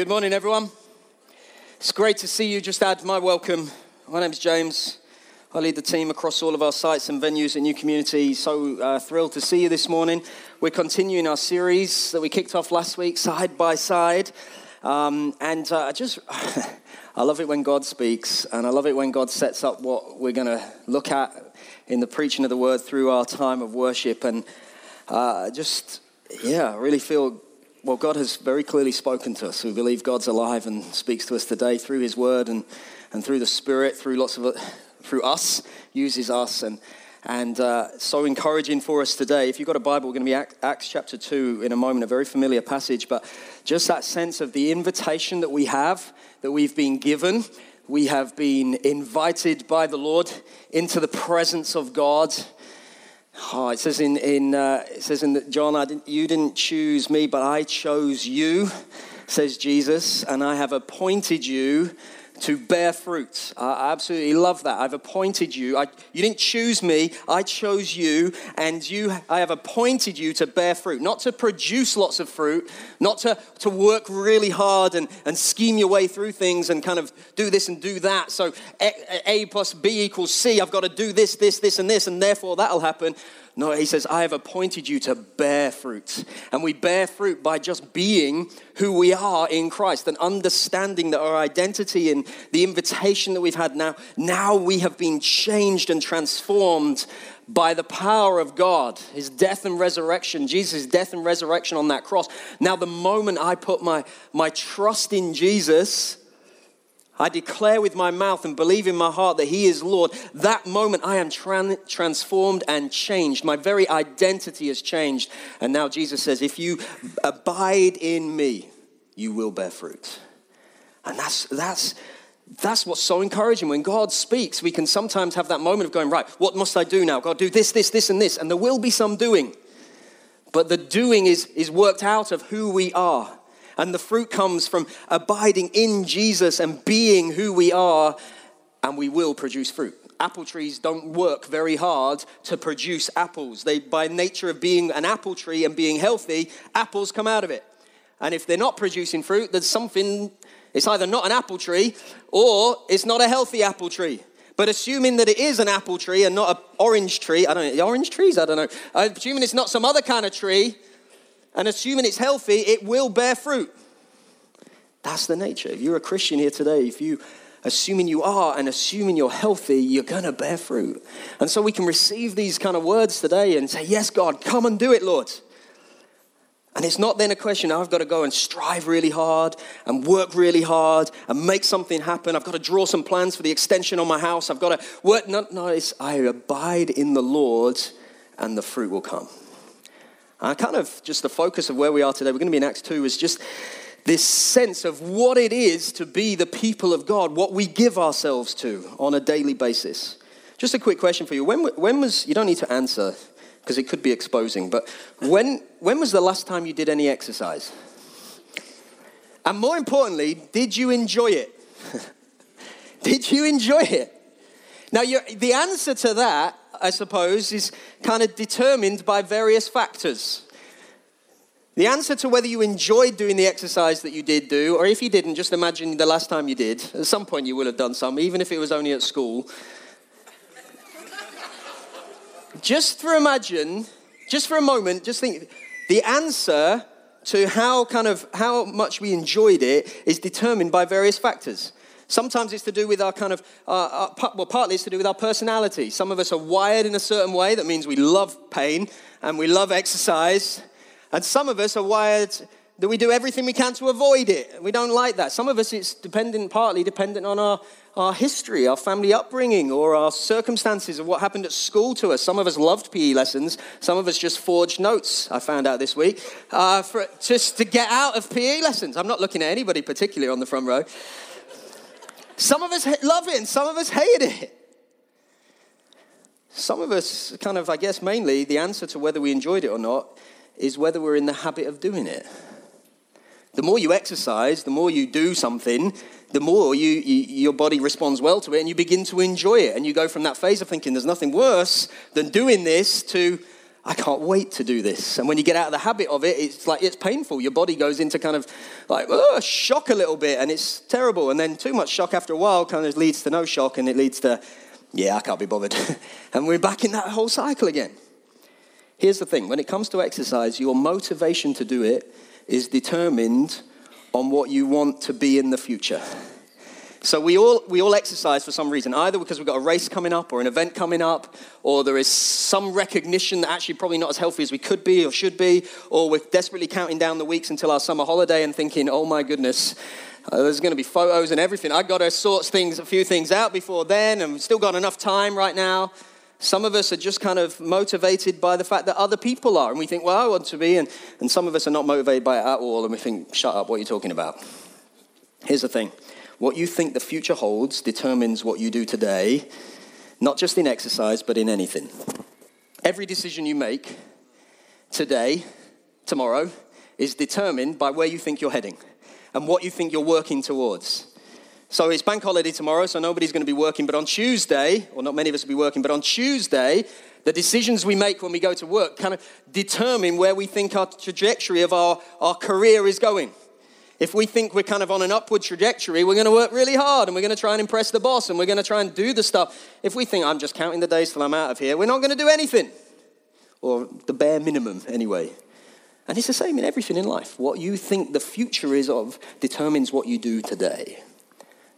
Good morning, everyone. It's great to see you. Just add my welcome. My name's James. I lead the team across all of our sites and venues at New Community. So uh, thrilled to see you this morning. We're continuing our series that we kicked off last week, Side by Side. Um, and uh, I just, I love it when God speaks, and I love it when God sets up what we're going to look at in the preaching of the word through our time of worship. And uh, just, yeah, I really feel well, God has very clearly spoken to us. We believe God's alive and speaks to us today through His Word and, and through the Spirit, through lots of through us, uses us, and and uh, so encouraging for us today. If you've got a Bible, we're going to be Acts chapter two in a moment, a very familiar passage, but just that sense of the invitation that we have, that we've been given. We have been invited by the Lord into the presence of God Oh, it says in, in uh, it says in the, John, I didn't, you didn't choose me, but I chose you, says Jesus, and I have appointed you to bear fruit. I absolutely love that. I've appointed you. I, you didn't choose me, I chose you, and you, I have appointed you to bear fruit. Not to produce lots of fruit, not to, to work really hard and, and scheme your way through things and kind of do this and do that. So A, a plus B equals C. I've got to do this, this, this, and this, and therefore that'll happen. No, he says, I have appointed you to bear fruit. And we bear fruit by just being who we are in Christ and understanding that our identity and the invitation that we've had now, now we have been changed and transformed by the power of God, his death and resurrection, Jesus' death and resurrection on that cross. Now, the moment I put my, my trust in Jesus, I declare with my mouth and believe in my heart that He is Lord, that moment I am tran- transformed and changed. My very identity has changed. And now Jesus says, If you abide in me, you will bear fruit. And that's, that's, that's what's so encouraging. When God speaks, we can sometimes have that moment of going, Right, what must I do now? God, do this, this, this, and this. And there will be some doing. But the doing is, is worked out of who we are. And the fruit comes from abiding in Jesus and being who we are, and we will produce fruit. Apple trees don't work very hard to produce apples. They, by nature of being an apple tree and being healthy, apples come out of it. And if they're not producing fruit, there's something, it's either not an apple tree or it's not a healthy apple tree. But assuming that it is an apple tree and not an orange tree, I don't know, orange trees, I don't know. I'm assuming it's not some other kind of tree, and assuming it's healthy, it will bear fruit. That's the nature. If you're a Christian here today, if you assuming you are and assuming you're healthy, you're going to bear fruit. And so we can receive these kind of words today and say, Yes, God, come and do it, Lord. And it's not then a question, I've got to go and strive really hard and work really hard and make something happen. I've got to draw some plans for the extension on my house. I've got to work. No, no it's I abide in the Lord and the fruit will come. And kind of just the focus of where we are today, we're going to be in Acts 2, is just this sense of what it is to be the people of God, what we give ourselves to on a daily basis. Just a quick question for you. When, when was, you don't need to answer because it could be exposing, but when, when was the last time you did any exercise? And more importantly, did you enjoy it? did you enjoy it? Now, the answer to that I suppose, is kind of determined by various factors. The answer to whether you enjoyed doing the exercise that you did do, or if you didn't, just imagine the last time you did. At some point, you will have done some, even if it was only at school. just for imagine, just for a moment, just think the answer to how kind of how much we enjoyed it is determined by various factors. Sometimes it's to do with our kind of, uh, uh, well, partly it's to do with our personality. Some of us are wired in a certain way. That means we love pain and we love exercise. And some of us are wired that we do everything we can to avoid it. We don't like that. Some of us, it's dependent, partly dependent on our, our history, our family upbringing, or our circumstances of what happened at school to us. Some of us loved PE lessons. Some of us just forged notes, I found out this week, uh, for, just to get out of PE lessons. I'm not looking at anybody particularly on the front row. Some of us love it and some of us hate it. Some of us, kind of, I guess, mainly the answer to whether we enjoyed it or not is whether we're in the habit of doing it. The more you exercise, the more you do something, the more you, you, your body responds well to it and you begin to enjoy it. And you go from that phase of thinking there's nothing worse than doing this to I can't wait to do this. And when you get out of the habit of it, it's like it's painful. Your body goes into kind of like oh, shock a little bit, and it's terrible. And then too much shock after a while kind of leads to no shock, and it leads to, yeah, I can't be bothered. and we're back in that whole cycle again. Here's the thing when it comes to exercise, your motivation to do it is determined on what you want to be in the future. So we all, we all exercise for some reason, either because we've got a race coming up or an event coming up, or there is some recognition that actually probably not as healthy as we could be or should be, or we're desperately counting down the weeks until our summer holiday and thinking, oh my goodness, uh, there's going to be photos and everything. I've got to sort things, a few things out before then, and we've still got enough time right now. Some of us are just kind of motivated by the fact that other people are, and we think, well, I want to be, and, and some of us are not motivated by it at all, and we think, shut up, what are you talking about? Here's the thing what you think the future holds determines what you do today, not just in exercise, but in anything. Every decision you make today, tomorrow, is determined by where you think you're heading and what you think you're working towards. So it's bank holiday tomorrow, so nobody's going to be working. But on Tuesday, or not many of us will be working, but on Tuesday, the decisions we make when we go to work kind of determine where we think our trajectory of our, our career is going. If we think we're kind of on an upward trajectory, we're going to work really hard and we're going to try and impress the boss and we're going to try and do the stuff. If we think I'm just counting the days till I'm out of here, we're not going to do anything. Or the bare minimum, anyway. And it's the same in everything in life. What you think the future is of determines what you do today.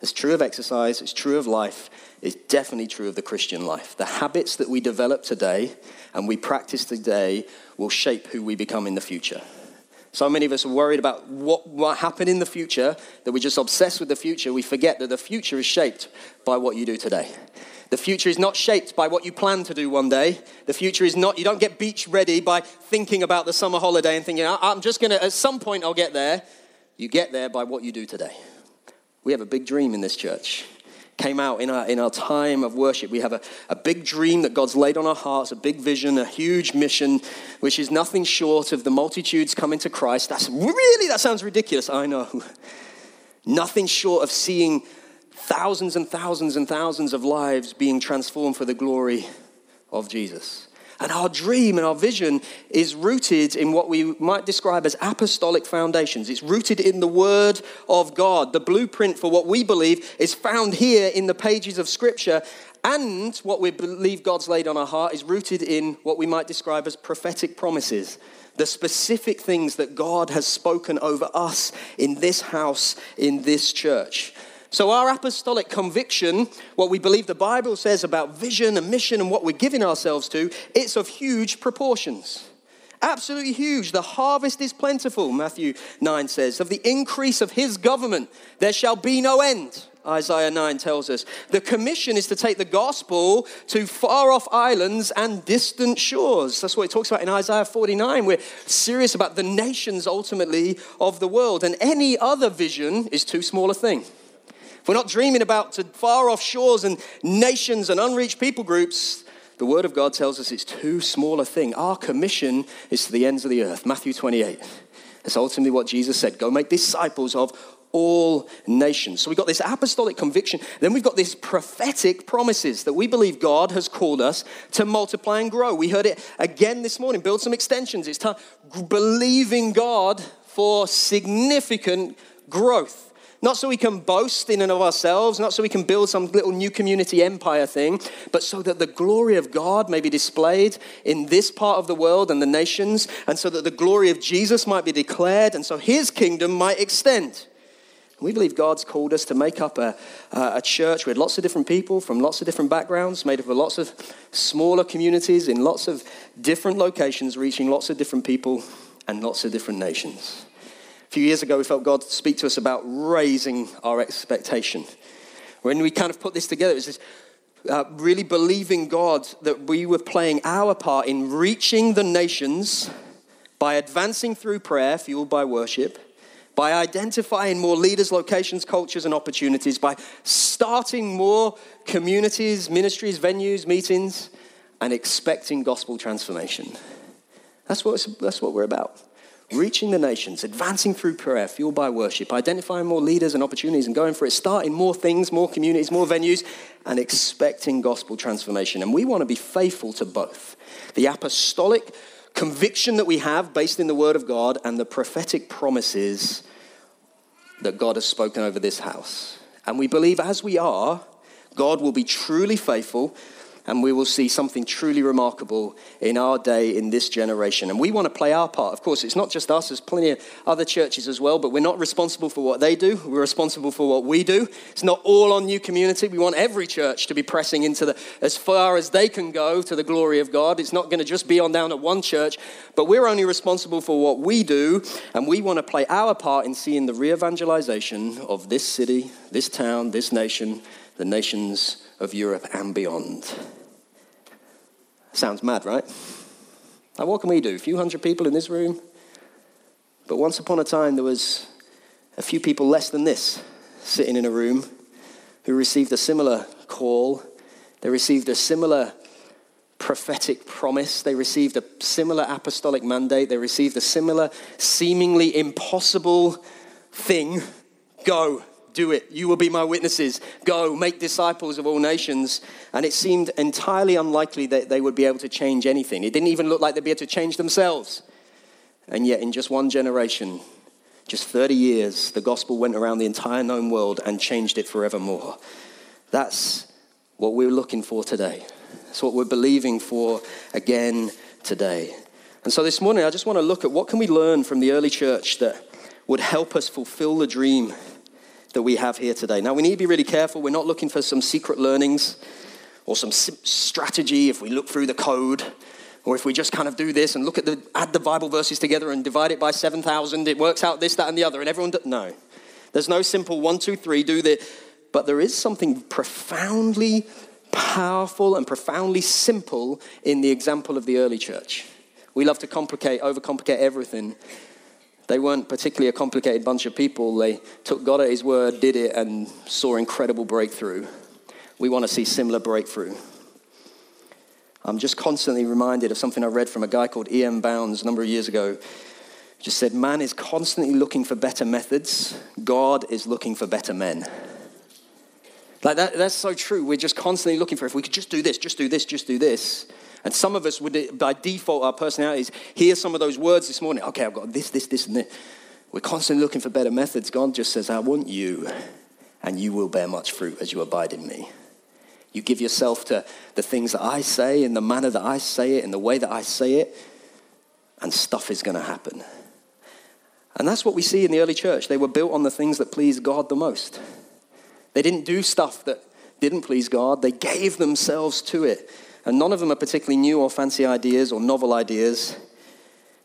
It's true of exercise, it's true of life, it's definitely true of the Christian life. The habits that we develop today and we practice today will shape who we become in the future. So many of us are worried about what might happen in the future that we're just obsessed with the future. We forget that the future is shaped by what you do today. The future is not shaped by what you plan to do one day. The future is not, you don't get beach ready by thinking about the summer holiday and thinking, I'm just going to, at some point, I'll get there. You get there by what you do today. We have a big dream in this church came out in our, in our time of worship. We have a, a big dream that God's laid on our hearts, a big vision, a huge mission, which is nothing short of the multitudes coming to Christ. That's really, that sounds ridiculous. I know. Nothing short of seeing thousands and thousands and thousands of lives being transformed for the glory of Jesus. And our dream and our vision is rooted in what we might describe as apostolic foundations. It's rooted in the Word of God. The blueprint for what we believe is found here in the pages of Scripture. And what we believe God's laid on our heart is rooted in what we might describe as prophetic promises the specific things that God has spoken over us in this house, in this church. So, our apostolic conviction, what we believe the Bible says about vision and mission and what we're giving ourselves to, it's of huge proportions. Absolutely huge. The harvest is plentiful, Matthew 9 says. Of the increase of his government, there shall be no end. Isaiah 9 tells us. The commission is to take the gospel to far off islands and distant shores. That's what it talks about in Isaiah 49. We're serious about the nations ultimately of the world, and any other vision is too small a thing. If we're not dreaming about far off shores and nations and unreached people groups, the Word of God tells us it's too small a thing. Our commission is to the ends of the earth. Matthew 28. That's ultimately what Jesus said go make disciples of all nations. So we've got this apostolic conviction. Then we've got these prophetic promises that we believe God has called us to multiply and grow. We heard it again this morning. Build some extensions. It's time believing God for significant growth. Not so we can boast in and of ourselves, not so we can build some little new community empire thing, but so that the glory of God may be displayed in this part of the world and the nations, and so that the glory of Jesus might be declared, and so his kingdom might extend. We believe God's called us to make up a, a church with lots of different people from lots of different backgrounds, made up of lots of smaller communities in lots of different locations, reaching lots of different people and lots of different nations few years ago, we felt God speak to us about raising our expectation. When we kind of put this together, it was this, uh, really believing God that we were playing our part in reaching the nations by advancing through prayer, fueled by worship, by identifying more leaders, locations, cultures, and opportunities, by starting more communities, ministries, venues, meetings, and expecting gospel transformation. That's what, that's what we're about. Reaching the nations, advancing through prayer, fueled by worship, identifying more leaders and opportunities and going for it, starting more things, more communities, more venues, and expecting gospel transformation. And we want to be faithful to both the apostolic conviction that we have based in the Word of God and the prophetic promises that God has spoken over this house. And we believe as we are, God will be truly faithful and we will see something truly remarkable in our day in this generation. And we want to play our part. Of course, it's not just us, there's plenty of other churches as well, but we're not responsible for what they do. We're responsible for what we do. It's not all on new community. We want every church to be pressing into the as far as they can go to the glory of God. It's not going to just be on down at one church, but we're only responsible for what we do, and we want to play our part in seeing the re-evangelization of this city, this town, this nation, the nations of Europe and beyond. Sounds mad, right? Like, what can we do? A few hundred people in this room? But once upon a time, there was a few people less than this sitting in a room who received a similar call. They received a similar prophetic promise. They received a similar apostolic mandate. They received a similar, seemingly impossible thing go do it. You will be my witnesses. Go, make disciples of all nations. And it seemed entirely unlikely that they would be able to change anything. It didn't even look like they'd be able to change themselves. And yet, in just one generation, just 30 years, the gospel went around the entire known world and changed it forevermore. That's what we're looking for today. That's what we're believing for again today. And so this morning, I just want to look at what can we learn from the early church that would help us fulfill the dream that we have here today. Now, we need to be really careful. We're not looking for some secret learnings or some strategy if we look through the code or if we just kind of do this and look at the add the bible verses together and divide it by 7000 it works out this that and the other and everyone no there's no simple one two three do that but there is something profoundly powerful and profoundly simple in the example of the early church we love to complicate overcomplicate everything they weren't particularly a complicated bunch of people. They took God at His word, did it, and saw incredible breakthrough. We want to see similar breakthrough. I'm just constantly reminded of something I read from a guy called E.M. Bounds a number of years ago. He just said, Man is constantly looking for better methods, God is looking for better men. Like that, that's so true. We're just constantly looking for if we could just do this, just do this, just do this. And some of us would, by default, our personalities, hear some of those words this morning. Okay, I've got this, this, this, and this. We're constantly looking for better methods. God just says, I want you, and you will bear much fruit as you abide in me. You give yourself to the things that I say, in the manner that I say it, in the way that I say it, and stuff is going to happen. And that's what we see in the early church. They were built on the things that pleased God the most. They didn't do stuff that didn't please God, they gave themselves to it. And none of them are particularly new or fancy ideas or novel ideas.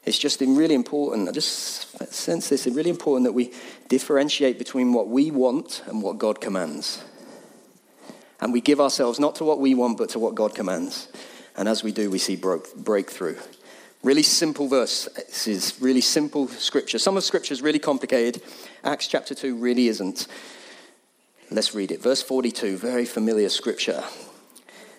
It's just really important. I just sense this. It's really important that we differentiate between what we want and what God commands. And we give ourselves not to what we want, but to what God commands. And as we do, we see breakthrough. Really simple verse. This is really simple scripture. Some of scripture is really complicated. Acts chapter 2 really isn't. Let's read it. Verse 42, very familiar scripture.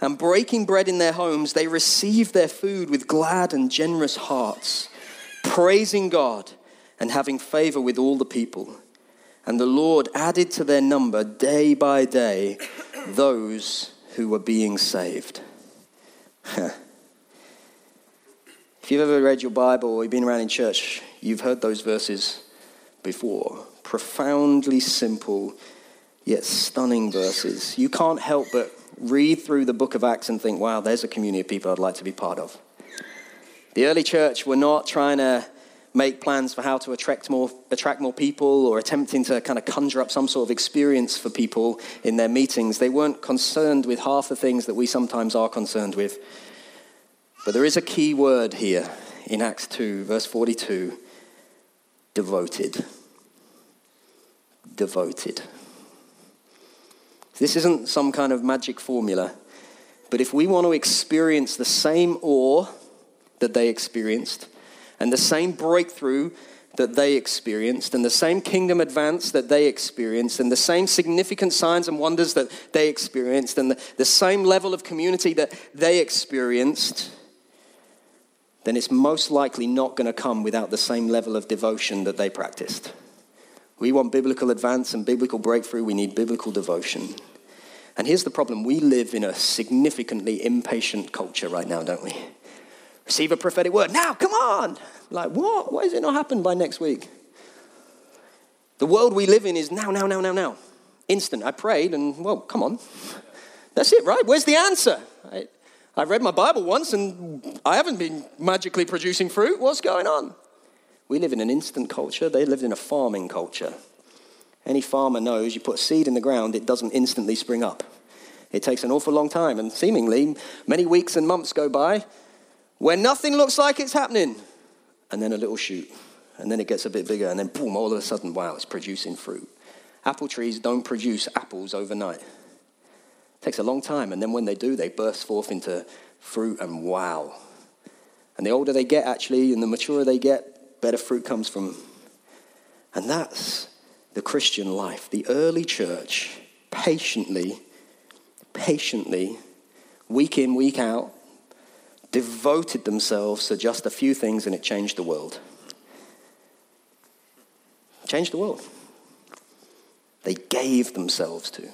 and breaking bread in their homes, they received their food with glad and generous hearts, praising God and having favor with all the people. And the Lord added to their number day by day those who were being saved. if you've ever read your Bible or you've been around in church, you've heard those verses before. Profoundly simple, yet stunning verses. You can't help but read through the book of Acts and think, wow, there's a community of people I'd like to be part of. The early church were not trying to make plans for how to attract more, attract more people or attempting to kind of conjure up some sort of experience for people in their meetings. They weren't concerned with half the things that we sometimes are concerned with. But there is a key word here in Acts 2, verse 42. devoted. Devoted. This isn't some kind of magic formula, but if we want to experience the same awe that they experienced and the same breakthrough that they experienced and the same kingdom advance that they experienced and the same significant signs and wonders that they experienced and the, the same level of community that they experienced, then it's most likely not going to come without the same level of devotion that they practiced. We want biblical advance and biblical breakthrough, we need biblical devotion. And here's the problem we live in a significantly impatient culture right now, don't we? Receive a prophetic word. Now, come on. Like, what? Why is it not happen by next week? The world we live in is now, now, now, now, now. Instant. I prayed and, well, come on. That's it, right? Where's the answer? I, I read my Bible once and I haven't been magically producing fruit. What's going on? We live in an instant culture. They lived in a farming culture. Any farmer knows you put a seed in the ground, it doesn't instantly spring up. It takes an awful long time, and seemingly many weeks and months go by where nothing looks like it's happening, and then a little shoot, and then it gets a bit bigger, and then boom, all of a sudden, wow, it's producing fruit. Apple trees don't produce apples overnight. It takes a long time, and then when they do, they burst forth into fruit, and wow. And the older they get, actually, and the maturer they get, better fruit comes from. And that's the Christian life. The early church patiently, patiently, week in, week out, devoted themselves to just a few things and it changed the world. Changed the world. They gave themselves to.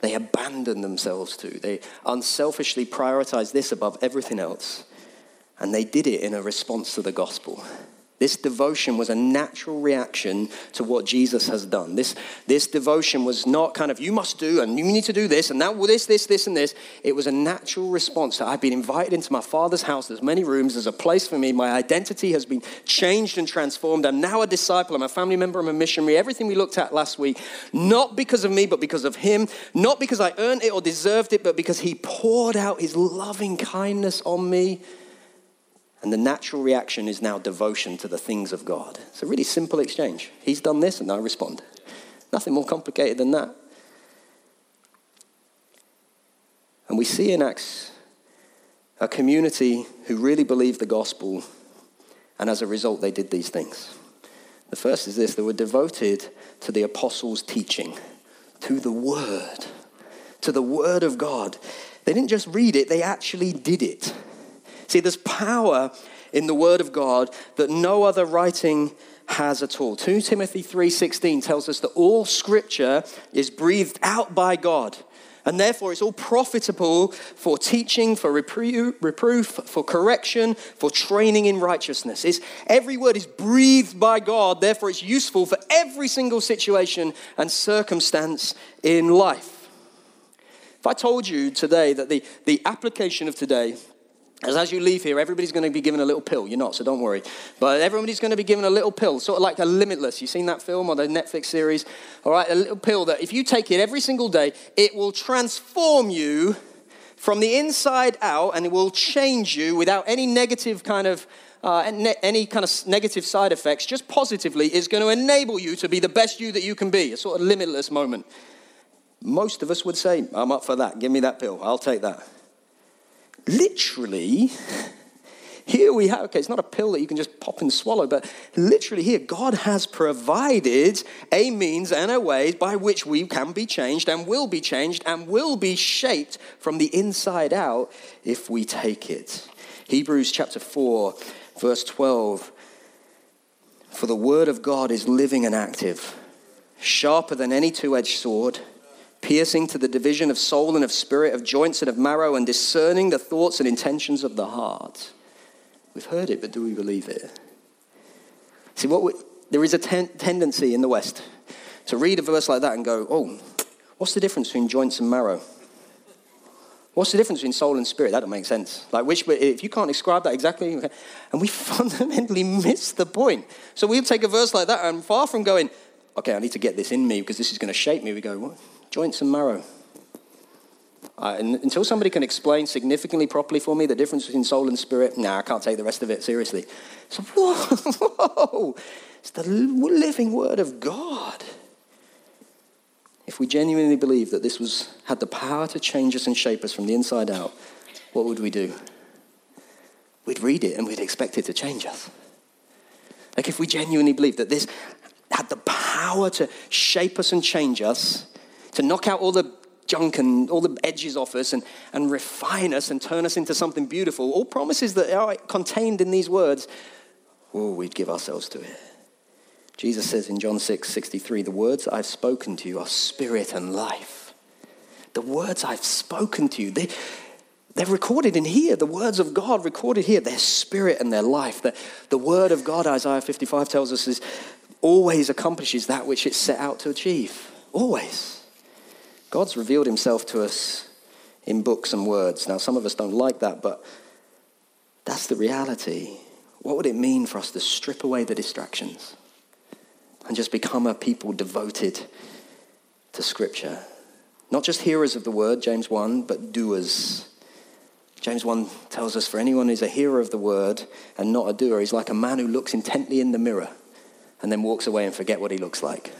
They abandoned themselves to. They unselfishly prioritized this above everything else. And they did it in a response to the gospel. This devotion was a natural reaction to what Jesus has done. This, this devotion was not kind of, you must do, and you need to do this, and that, well, this, this, this, and this. It was a natural response. That I've been invited into my Father's house. There's many rooms. There's a place for me. My identity has been changed and transformed. I'm now a disciple. I'm a family member. I'm a missionary. Everything we looked at last week, not because of me, but because of Him. Not because I earned it or deserved it, but because He poured out His loving kindness on me and the natural reaction is now devotion to the things of God. It's a really simple exchange. He's done this, and I respond. Nothing more complicated than that. And we see in Acts a community who really believed the gospel, and as a result, they did these things. The first is this they were devoted to the apostles' teaching, to the word, to the word of God. They didn't just read it, they actually did it. See, there's power in the word of God that no other writing has at all. 2 Timothy 3:16 tells us that all scripture is breathed out by God. And therefore, it's all profitable for teaching, for reproof, for correction, for training in righteousness. It's, every word is breathed by God, therefore, it's useful for every single situation and circumstance in life. If I told you today that the, the application of today as, as you leave here, everybody's going to be given a little pill. You're not, so don't worry. But everybody's going to be given a little pill, sort of like a Limitless. You've seen that film or the Netflix series? All right, a little pill that if you take it every single day, it will transform you from the inside out and it will change you without any negative kind of uh, any kind of negative side effects, just positively, is going to enable you to be the best you that you can be, a sort of limitless moment. Most of us would say, I'm up for that. Give me that pill. I'll take that literally, here we have, okay, it's not a pill that you can just pop and swallow, but literally here, God has provided a means and a way by which we can be changed and will be changed and will be shaped from the inside out if we take it. Hebrews chapter 4, verse 12. For the word of God is living and active, sharper than any two edged sword piercing to the division of soul and of spirit, of joints and of marrow, and discerning the thoughts and intentions of the heart. We've heard it, but do we believe it? See, what we, there is a ten, tendency in the West to read a verse like that and go, oh, what's the difference between joints and marrow? What's the difference between soul and spirit? That don't make sense. Like, which, if you can't describe that exactly, and we fundamentally miss the point. So we'll take a verse like that, and far from going, okay, I need to get this in me because this is going to shape me, we go, what? Joints and marrow. Uh, until somebody can explain significantly properly for me the difference between soul and spirit, nah, I can't take the rest of it seriously. So, whoa, whoa, it's the living word of God. If we genuinely believe that this was, had the power to change us and shape us from the inside out, what would we do? We'd read it and we'd expect it to change us. Like if we genuinely believe that this had the power to shape us and change us, to knock out all the junk and all the edges off us and, and refine us and turn us into something beautiful, all promises that are contained in these words, oh, we'd give ourselves to it. Jesus says in John 6 63, the words I've spoken to you are spirit and life. The words I've spoken to you, they, they're recorded in here. The words of God recorded here. Their spirit and their life. The, the word of God, Isaiah 55 tells us, is always accomplishes that which it's set out to achieve. Always. God's revealed himself to us in books and words. Now, some of us don't like that, but that's the reality. What would it mean for us to strip away the distractions and just become a people devoted to Scripture? Not just hearers of the word, James 1, but doers James 1 tells us, For anyone who's a hearer of the word and not a doer, he's like a man who looks intently in the mirror and then walks away and forget what he looks like.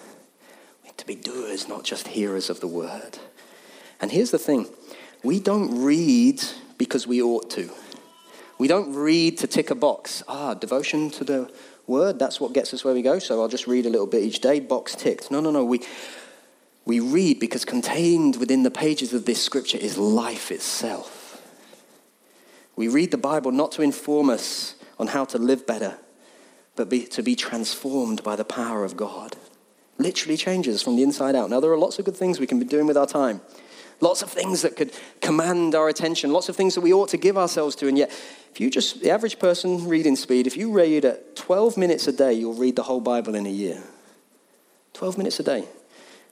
To be doers, not just hearers of the word. And here's the thing we don't read because we ought to. We don't read to tick a box. Ah, devotion to the word, that's what gets us where we go, so I'll just read a little bit each day, box ticked. No, no, no. We, we read because contained within the pages of this scripture is life itself. We read the Bible not to inform us on how to live better, but be, to be transformed by the power of God. Literally changes from the inside out. Now, there are lots of good things we can be doing with our time. Lots of things that could command our attention, lots of things that we ought to give ourselves to. And yet, if you just, the average person reading speed, if you read at 12 minutes a day, you'll read the whole Bible in a year. 12 minutes a day.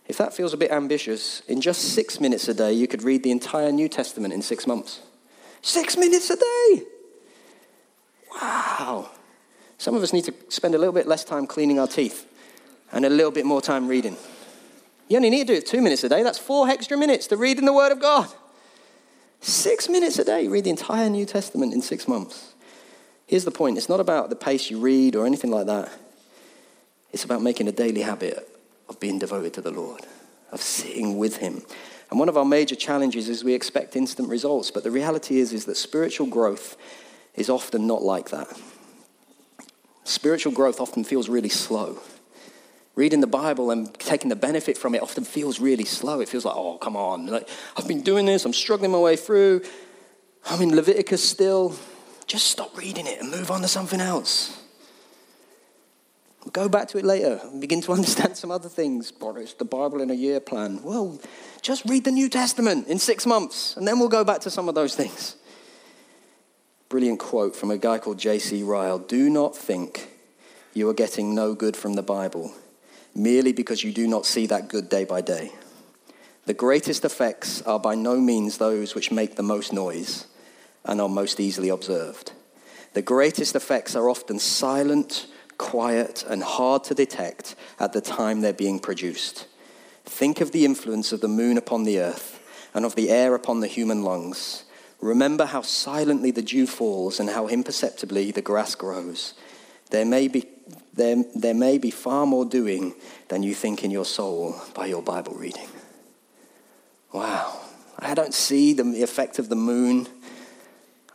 If that feels a bit ambitious, in just six minutes a day, you could read the entire New Testament in six months. Six minutes a day. Wow. Some of us need to spend a little bit less time cleaning our teeth and a little bit more time reading. You only need to do it two minutes a day. That's four extra minutes to read in the Word of God. Six minutes a day, read the entire New Testament in six months. Here's the point it's not about the pace you read or anything like that. It's about making a daily habit of being devoted to the Lord, of sitting with Him, and one of our major challenges is we expect instant results, but the reality is, is that spiritual growth is often not like that. Spiritual growth often feels really slow. Reading the Bible and taking the benefit from it often feels really slow. It feels like, oh, come on. Like, I've been doing this, I'm struggling my way through. I'm in Leviticus still. Just stop reading it and move on to something else. Go back to it later and begin to understand some other things. Boris, the Bible in a year plan. Well, just read the New Testament in six months, and then we'll go back to some of those things. Brilliant quote from a guy called J.C. Ryle Do not think you are getting no good from the Bible merely because you do not see that good day by day. The greatest effects are by no means those which make the most noise and are most easily observed. The greatest effects are often silent, quiet, and hard to detect at the time they're being produced. Think of the influence of the moon upon the earth and of the air upon the human lungs. Remember how silently the dew falls and how imperceptibly the grass grows. There may be, there, there may be far more doing than you think in your soul by your Bible reading. Wow. I don't see the effect of the moon.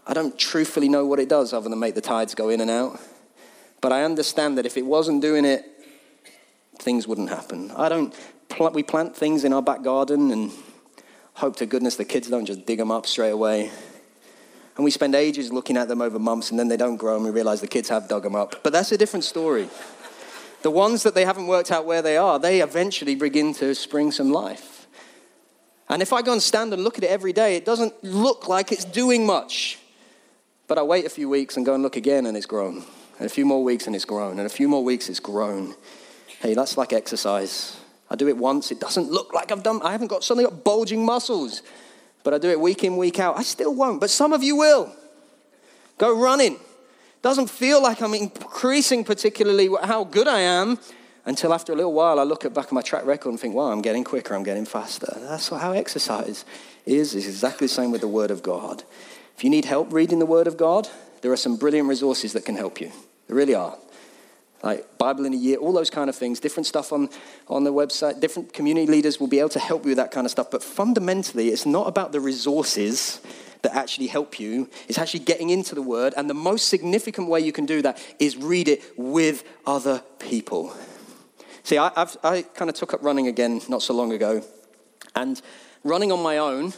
I don't truthfully know what it does other than make the tides go in and out. But I understand that if it wasn't doing it, things wouldn't happen. I don't, we plant things in our back garden and hope to goodness the kids don't just dig them up straight away. And we spend ages looking at them over months and then they don't grow and we realize the kids have dug them up. But that's a different story. The ones that they haven't worked out where they are, they eventually begin to spring some life. And if I go and stand and look at it every day, it doesn't look like it's doing much. But I wait a few weeks and go and look again and it's grown and a few more weeks and it's grown, and a few more weeks it's grown. Hey, that's like exercise. I do it once, it doesn't look like I've done, I haven't got suddenly got bulging muscles, but I do it week in, week out. I still won't, but some of you will. Go running. Doesn't feel like I'm increasing particularly how good I am. until after a little while I look at back at my track record and think, wow, I'm getting quicker, I'm getting faster. That's how exercise is. It's exactly the same with the Word of God. If you need help reading the Word of God, there are some brilliant resources that can help you. There really are. Like Bible in a year, all those kind of things, different stuff on, on the website, different community leaders will be able to help you with that kind of stuff. But fundamentally, it's not about the resources that actually help you. It's actually getting into the Word. And the most significant way you can do that is read it with other people. See, I, I kind of took up running again not so long ago. And running on my own,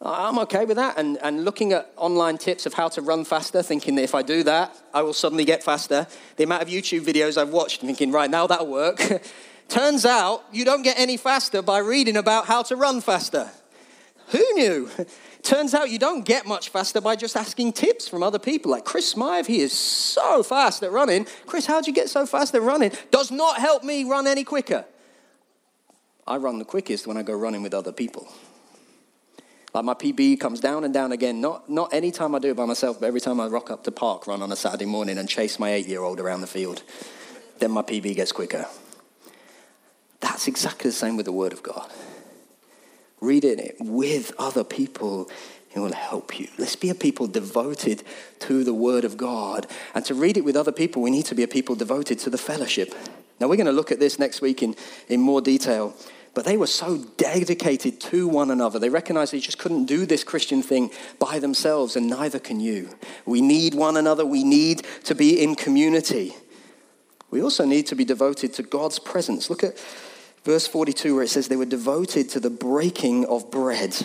I'm okay with that. And, and looking at online tips of how to run faster, thinking that if I do that, I will suddenly get faster. The amount of YouTube videos I've watched, thinking, right, now that'll work. Turns out you don't get any faster by reading about how to run faster. Who knew? Turns out you don't get much faster by just asking tips from other people. Like Chris Smythe, he is so fast at running. Chris, how'd you get so fast at running? Does not help me run any quicker. I run the quickest when I go running with other people. Like my PB comes down and down again. Not, not any time I do it by myself, but every time I rock up to park run on a Saturday morning and chase my eight year old around the field, then my PB gets quicker. That's exactly the same with the Word of God. Reading it with other people it will help you. Let's be a people devoted to the Word of God. And to read it with other people, we need to be a people devoted to the fellowship. Now, we're going to look at this next week in, in more detail. But they were so dedicated to one another. They recognized they just couldn't do this Christian thing by themselves, and neither can you. We need one another. We need to be in community. We also need to be devoted to God's presence. Look at verse 42 where it says they were devoted to the breaking of bread.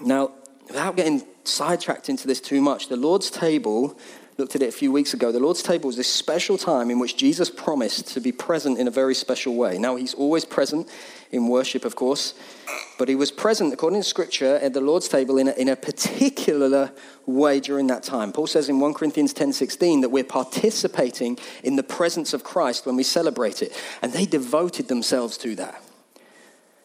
Now, without getting sidetracked into this too much, the Lord's table looked at it a few weeks ago. The Lord's table was this special time in which Jesus promised to be present in a very special way. Now, he's always present in worship, of course, but he was present, according to Scripture, at the Lord's table in a, in a particular way during that time. Paul says in 1 Corinthians 10 16 that we're participating in the presence of Christ when we celebrate it, and they devoted themselves to that.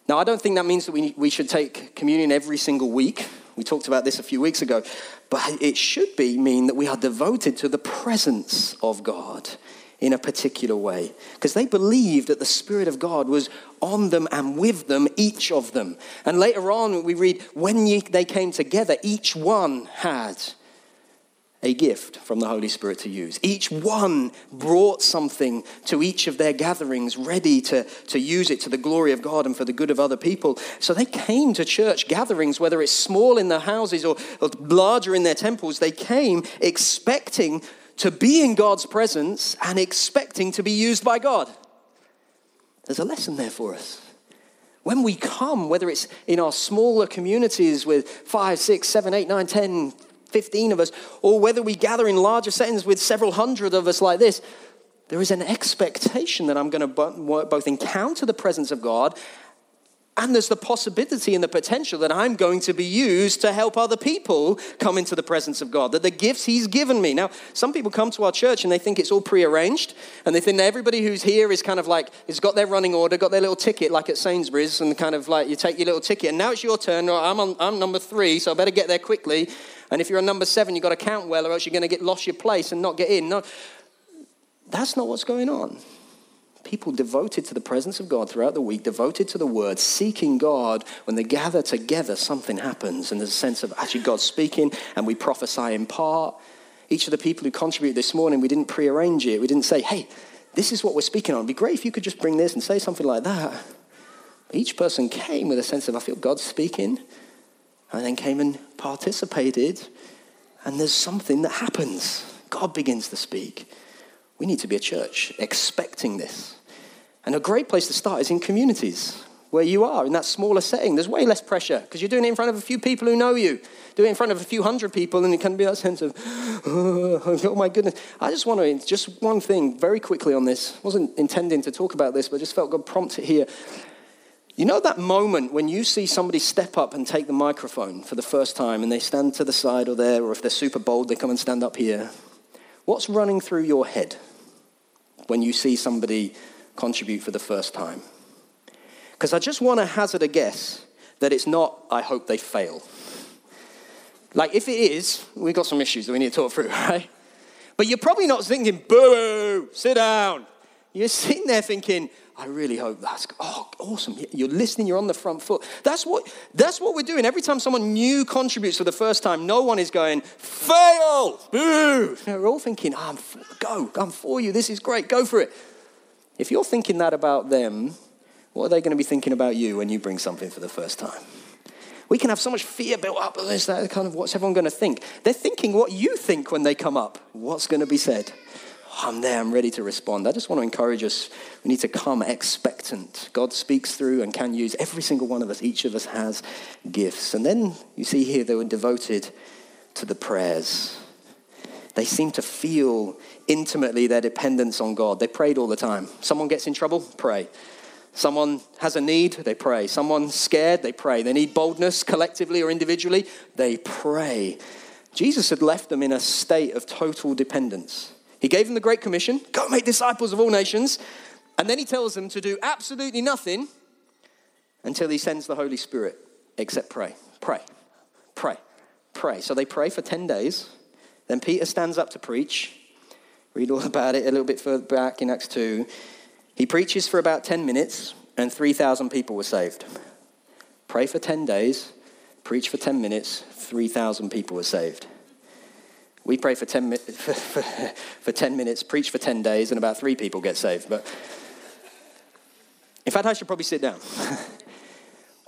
Now, I don't think that means that we, we should take communion every single week. We talked about this a few weeks ago. But it should be mean that we are devoted to the presence of God in a particular way. Because they believed that the Spirit of God was on them and with them, each of them. And later on, we read, when they came together, each one had a gift from the Holy Spirit to use. Each one brought something to each of their gatherings, ready to, to use it to the glory of God and for the good of other people. So they came to church gatherings, whether it's small in their houses or, or larger in their temples, they came expecting to be in God's presence and expecting to be used by God. There's a lesson there for us. When we come, whether it's in our smaller communities with five, six, seven, eight, nine, ten 15 of us, or whether we gather in larger settings with several hundred of us like this, there is an expectation that I'm going to both encounter the presence of God and there's the possibility and the potential that I'm going to be used to help other people come into the presence of God, that the gifts He's given me. Now, some people come to our church and they think it's all prearranged, and they think everybody who's here is kind of like, has got their running order, got their little ticket, like at Sainsbury's, and kind of like you take your little ticket, and now it's your turn. I'm, on, I'm number three, so I better get there quickly. And if you're a number seven, you've got to count well, or else you're going to get lost your place and not get in. No, that's not what's going on. People devoted to the presence of God throughout the week, devoted to the word, seeking God. When they gather together, something happens, and there's a sense of actually God speaking, and we prophesy in part. Each of the people who contributed this morning, we didn't prearrange it. We didn't say, hey, this is what we're speaking on. It'd be great if you could just bring this and say something like that. Each person came with a sense of, I feel God speaking and then came and participated, and there's something that happens. God begins to speak. We need to be a church expecting this. And a great place to start is in communities where you are, in that smaller setting. There's way less pressure because you're doing it in front of a few people who know you. Do it in front of a few hundred people, and it can be that sense of, oh, my goodness. I just want to, just one thing very quickly on this. Wasn't intending to talk about this, but I just felt God prompt it here. You know that moment when you see somebody step up and take the microphone for the first time and they stand to the side or there, or if they're super bold, they come and stand up here? What's running through your head when you see somebody contribute for the first time? Because I just want to hazard a guess that it's not, I hope they fail. Like, if it is, we've got some issues that we need to talk through, right? But you're probably not thinking, boo, sit down. You're sitting there thinking, I really hope that's oh awesome. You're listening, you're on the front foot. That's what that's what we're doing. Every time someone new contributes for the first time, no one is going, fail! Boo! we're all thinking, oh, I'm for, go, I'm for you, this is great, go for it. If you're thinking that about them, what are they going to be thinking about you when you bring something for the first time? We can have so much fear built up. Is that kind of what's everyone going to think? They're thinking what you think when they come up. What's going to be said? I'm there, I'm ready to respond. I just want to encourage us. We need to come expectant. God speaks through and can use every single one of us. Each of us has gifts. And then you see here they were devoted to the prayers. They seem to feel intimately their dependence on God. They prayed all the time. Someone gets in trouble, pray. Someone has a need, they pray. Someone's scared, they pray. They need boldness collectively or individually, they pray. Jesus had left them in a state of total dependence. He gave them the Great Commission go make disciples of all nations. And then he tells them to do absolutely nothing until he sends the Holy Spirit, except pray, pray, pray, pray. So they pray for 10 days. Then Peter stands up to preach. Read all about it a little bit further back in Acts 2. He preaches for about 10 minutes, and 3,000 people were saved. Pray for 10 days, preach for 10 minutes, 3,000 people were saved. We pray for 10, for, for, for 10 minutes, preach for 10 days, and about three people get saved. But in fact, I should probably sit down.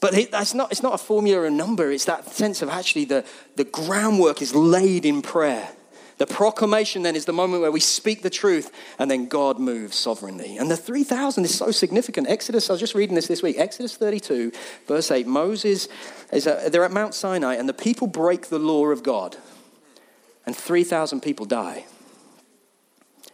But that's not, it's not a formula or a number. It's that sense of actually the, the groundwork is laid in prayer. The proclamation then is the moment where we speak the truth and then God moves sovereignly. And the 3,000 is so significant. Exodus, I was just reading this this week. Exodus 32, verse 8. Moses, is a, they're at Mount Sinai and the people break the law of God and 3,000 people die.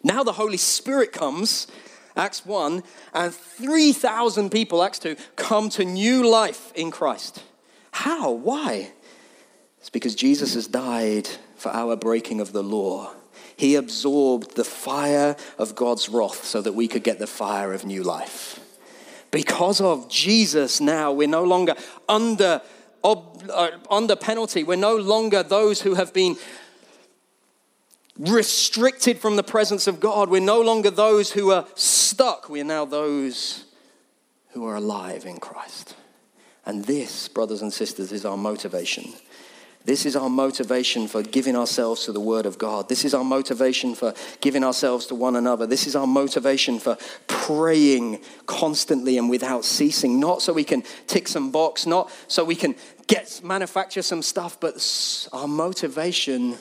Now the Holy Spirit comes, Acts 1, and 3,000 people, Acts 2, come to new life in Christ. How? Why? It's because Jesus has died for our breaking of the law. He absorbed the fire of God's wrath so that we could get the fire of new life. Because of Jesus, now we're no longer under, uh, under penalty. We're no longer those who have been restricted from the presence of God. We're no longer those who are stuck. We're now those who are alive in Christ. And this, brothers and sisters, is our motivation. This is our motivation for giving ourselves to the Word of God. This is our motivation for giving ourselves to one another. This is our motivation for praying constantly and without ceasing. Not so we can tick some box, not so we can get manufacture some stuff, but our motivation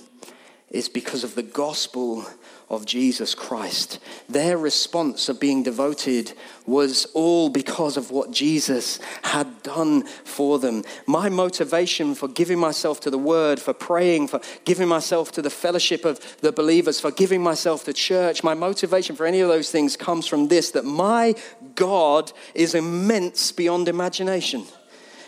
is because of the gospel of Jesus Christ. Their response of being devoted was all because of what Jesus had done for them. My motivation for giving myself to the word, for praying, for giving myself to the fellowship of the believers, for giving myself to church, my motivation for any of those things comes from this that my God is immense beyond imagination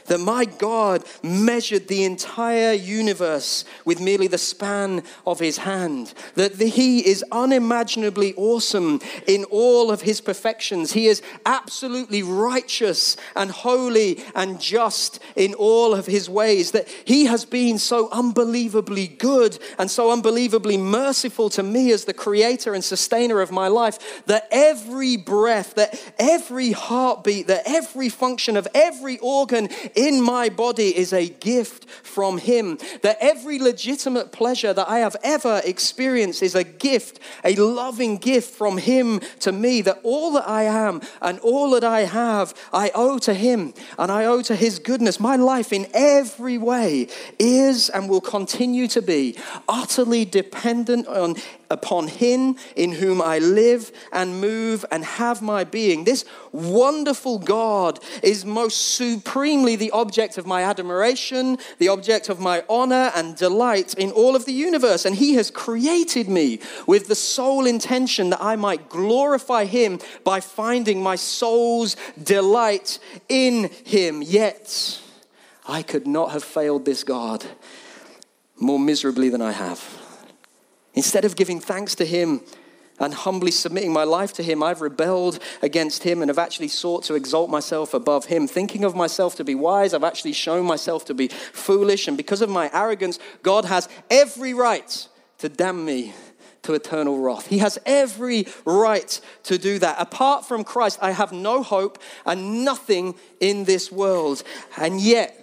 that my God measured the entire universe with merely the span of his hand, that he is unimaginably awesome in all of his perfections. He is absolutely righteous and holy and just in all of his ways, that he has been so unbelievably good and so unbelievably merciful to me as the creator and sustainer of my life, that every breath, that every heartbeat, that every function of every organ in my body is a gift from Him. That every legitimate pleasure that I have ever experienced is a gift, a loving gift from Him to me. That all that I am and all that I have, I owe to Him and I owe to His goodness. My life in every way is and will continue to be utterly dependent on upon him in whom I live and move and have my being. This wonderful God is most supremely the object of my admiration, the object of my honor and delight in all of the universe. And he has created me with the sole intention that I might glorify him by finding my soul's delight in him. Yet, I could not have failed this God more miserably than I have. Instead of giving thanks to Him and humbly submitting my life to Him, I've rebelled against Him and have actually sought to exalt myself above Him. Thinking of myself to be wise, I've actually shown myself to be foolish. And because of my arrogance, God has every right to damn me to eternal wrath. He has every right to do that. Apart from Christ, I have no hope and nothing in this world. And yet,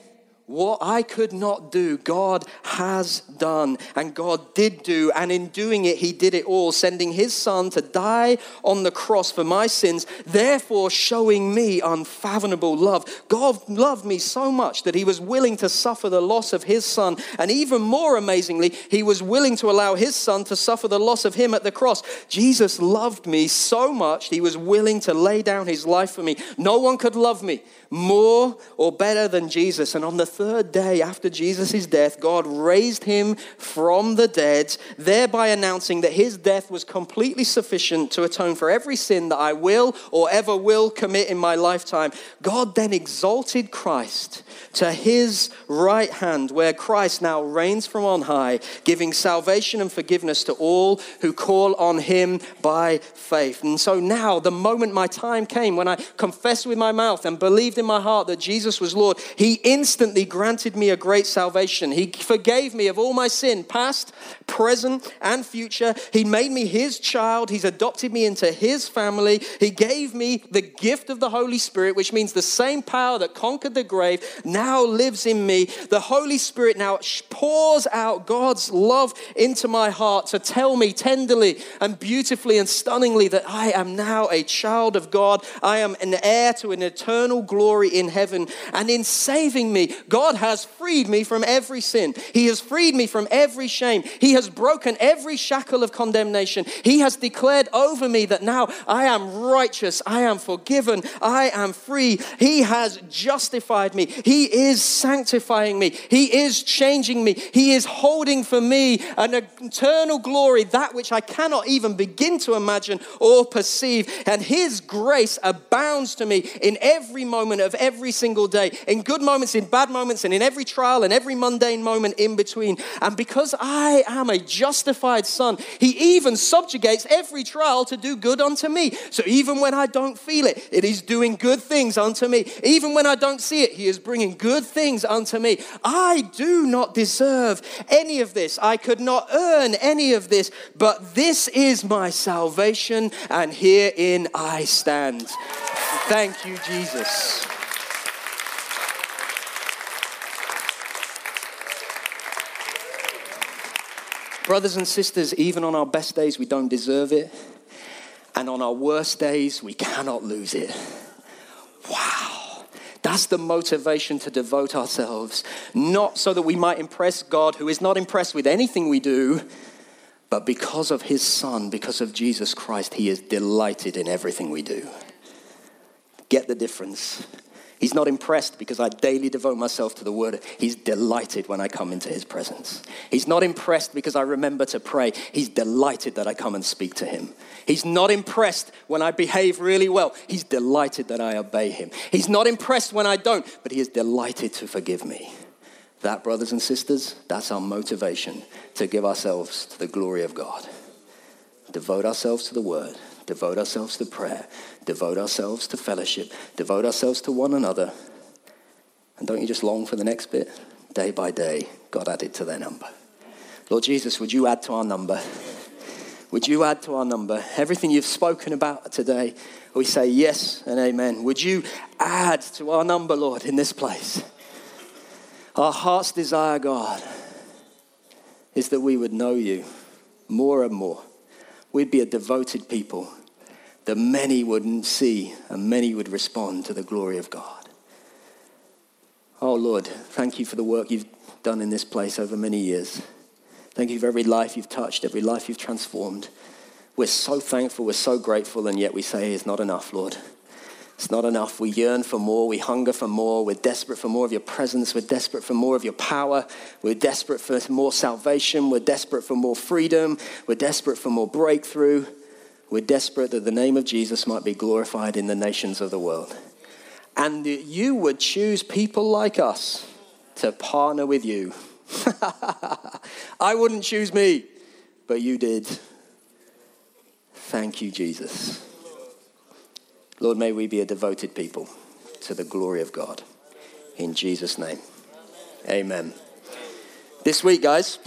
what I could not do, God has done, and God did do, and in doing it, He did it all, sending His Son to die on the cross for my sins, therefore showing me unfathomable love. God loved me so much that He was willing to suffer the loss of His Son, and even more amazingly, He was willing to allow His Son to suffer the loss of Him at the cross. Jesus loved me so much, He was willing to lay down His life for me. No one could love me more or better than Jesus. And on the third day after Jesus' death, God raised him from the dead, thereby announcing that his death was completely sufficient to atone for every sin that I will or ever will commit in my lifetime. God then exalted Christ to his right hand, where Christ now reigns from on high, giving salvation and forgiveness to all who call on him by faith. And so now, the moment my time came, when I confessed with my mouth and believed in my heart that Jesus was Lord, he instantly granted me a great salvation. He forgave me of all my sin, past, present, and future. He made me his child. He's adopted me into his family. He gave me the gift of the Holy Spirit, which means the same power that conquered the grave now lives in me. The Holy Spirit now pours out God's love into my heart to tell me tenderly and beautifully and stunningly that I am now a child of God. I am an heir to an eternal glory in heaven. And in saving me, God has freed me from every sin. He has freed me from every shame. He has broken every shackle of condemnation. He has declared over me that now I am righteous, I am forgiven, I am free. He has justified me. He is sanctifying me. He is changing me. He is holding for me an eternal glory, that which I cannot even begin to imagine or perceive. And His grace abounds to me in every moment of every single day, in good moments, in bad moments, and in every trial and every mundane moment in between. And because I am a justified son, He even subjugates every trial to do good unto me. So even when I don't feel it, it is doing good things unto me. Even when I don't see it, He is bringing good things unto me. I do not deserve any of this. I could not earn any of this, but this is my salvation, and herein I stand. Thank you, Jesus. Brothers and sisters, even on our best days, we don't deserve it. And on our worst days, we cannot lose it. Wow. That's the motivation to devote ourselves, not so that we might impress God, who is not impressed with anything we do, but because of his Son, because of Jesus Christ, he is delighted in everything we do. Get the difference. He's not impressed because I daily devote myself to the word. He's delighted when I come into his presence. He's not impressed because I remember to pray. He's delighted that I come and speak to him. He's not impressed when I behave really well. He's delighted that I obey him. He's not impressed when I don't, but he is delighted to forgive me. That, brothers and sisters, that's our motivation to give ourselves to the glory of God. Devote ourselves to the word, devote ourselves to prayer, devote ourselves to fellowship, devote ourselves to one another. And don't you just long for the next bit? Day by day, God added to their number. Lord Jesus, would you add to our number? Would you add to our number everything you've spoken about today? We say yes and amen. Would you add to our number, Lord, in this place? Our heart's desire, God, is that we would know you more and more. We'd be a devoted people that many wouldn't see and many would respond to the glory of God. Oh Lord, thank you for the work you've done in this place over many years. Thank you for every life you've touched, every life you've transformed. We're so thankful, we're so grateful, and yet we say it's not enough, Lord. It's not enough. We yearn for more. We hunger for more. We're desperate for more of your presence. We're desperate for more of your power. We're desperate for more salvation. We're desperate for more freedom. We're desperate for more breakthrough. We're desperate that the name of Jesus might be glorified in the nations of the world. And that you would choose people like us to partner with you. I wouldn't choose me, but you did. Thank you, Jesus. Lord, may we be a devoted people to the glory of God. In Jesus' name. Amen. This week, guys.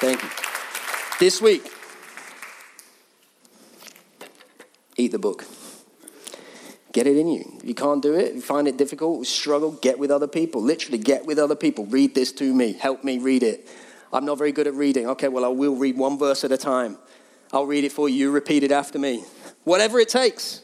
Thank you. This week, eat the book. Get it in you. If you can't do it, you find it difficult, struggle, get with other people. Literally, get with other people. Read this to me. Help me read it. I'm not very good at reading. Okay, well, I will read one verse at a time. I'll read it for you. You repeat it after me. Whatever it takes.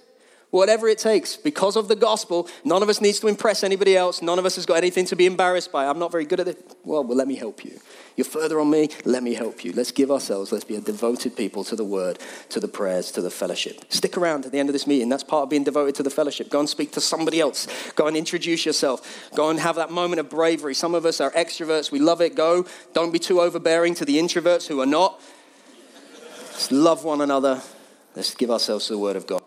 Whatever it takes. Because of the gospel, none of us needs to impress anybody else. None of us has got anything to be embarrassed by. I'm not very good at it. Well, well, let me help you. You're further on me, let me help you. Let's give ourselves, let's be a devoted people to the word, to the prayers, to the fellowship. Stick around at the end of this meeting. That's part of being devoted to the fellowship. Go and speak to somebody else. Go and introduce yourself. Go and have that moment of bravery. Some of us are extroverts, we love it. Go. Don't be too overbearing to the introverts who are not. Let's love one another. Let's give ourselves the word of God.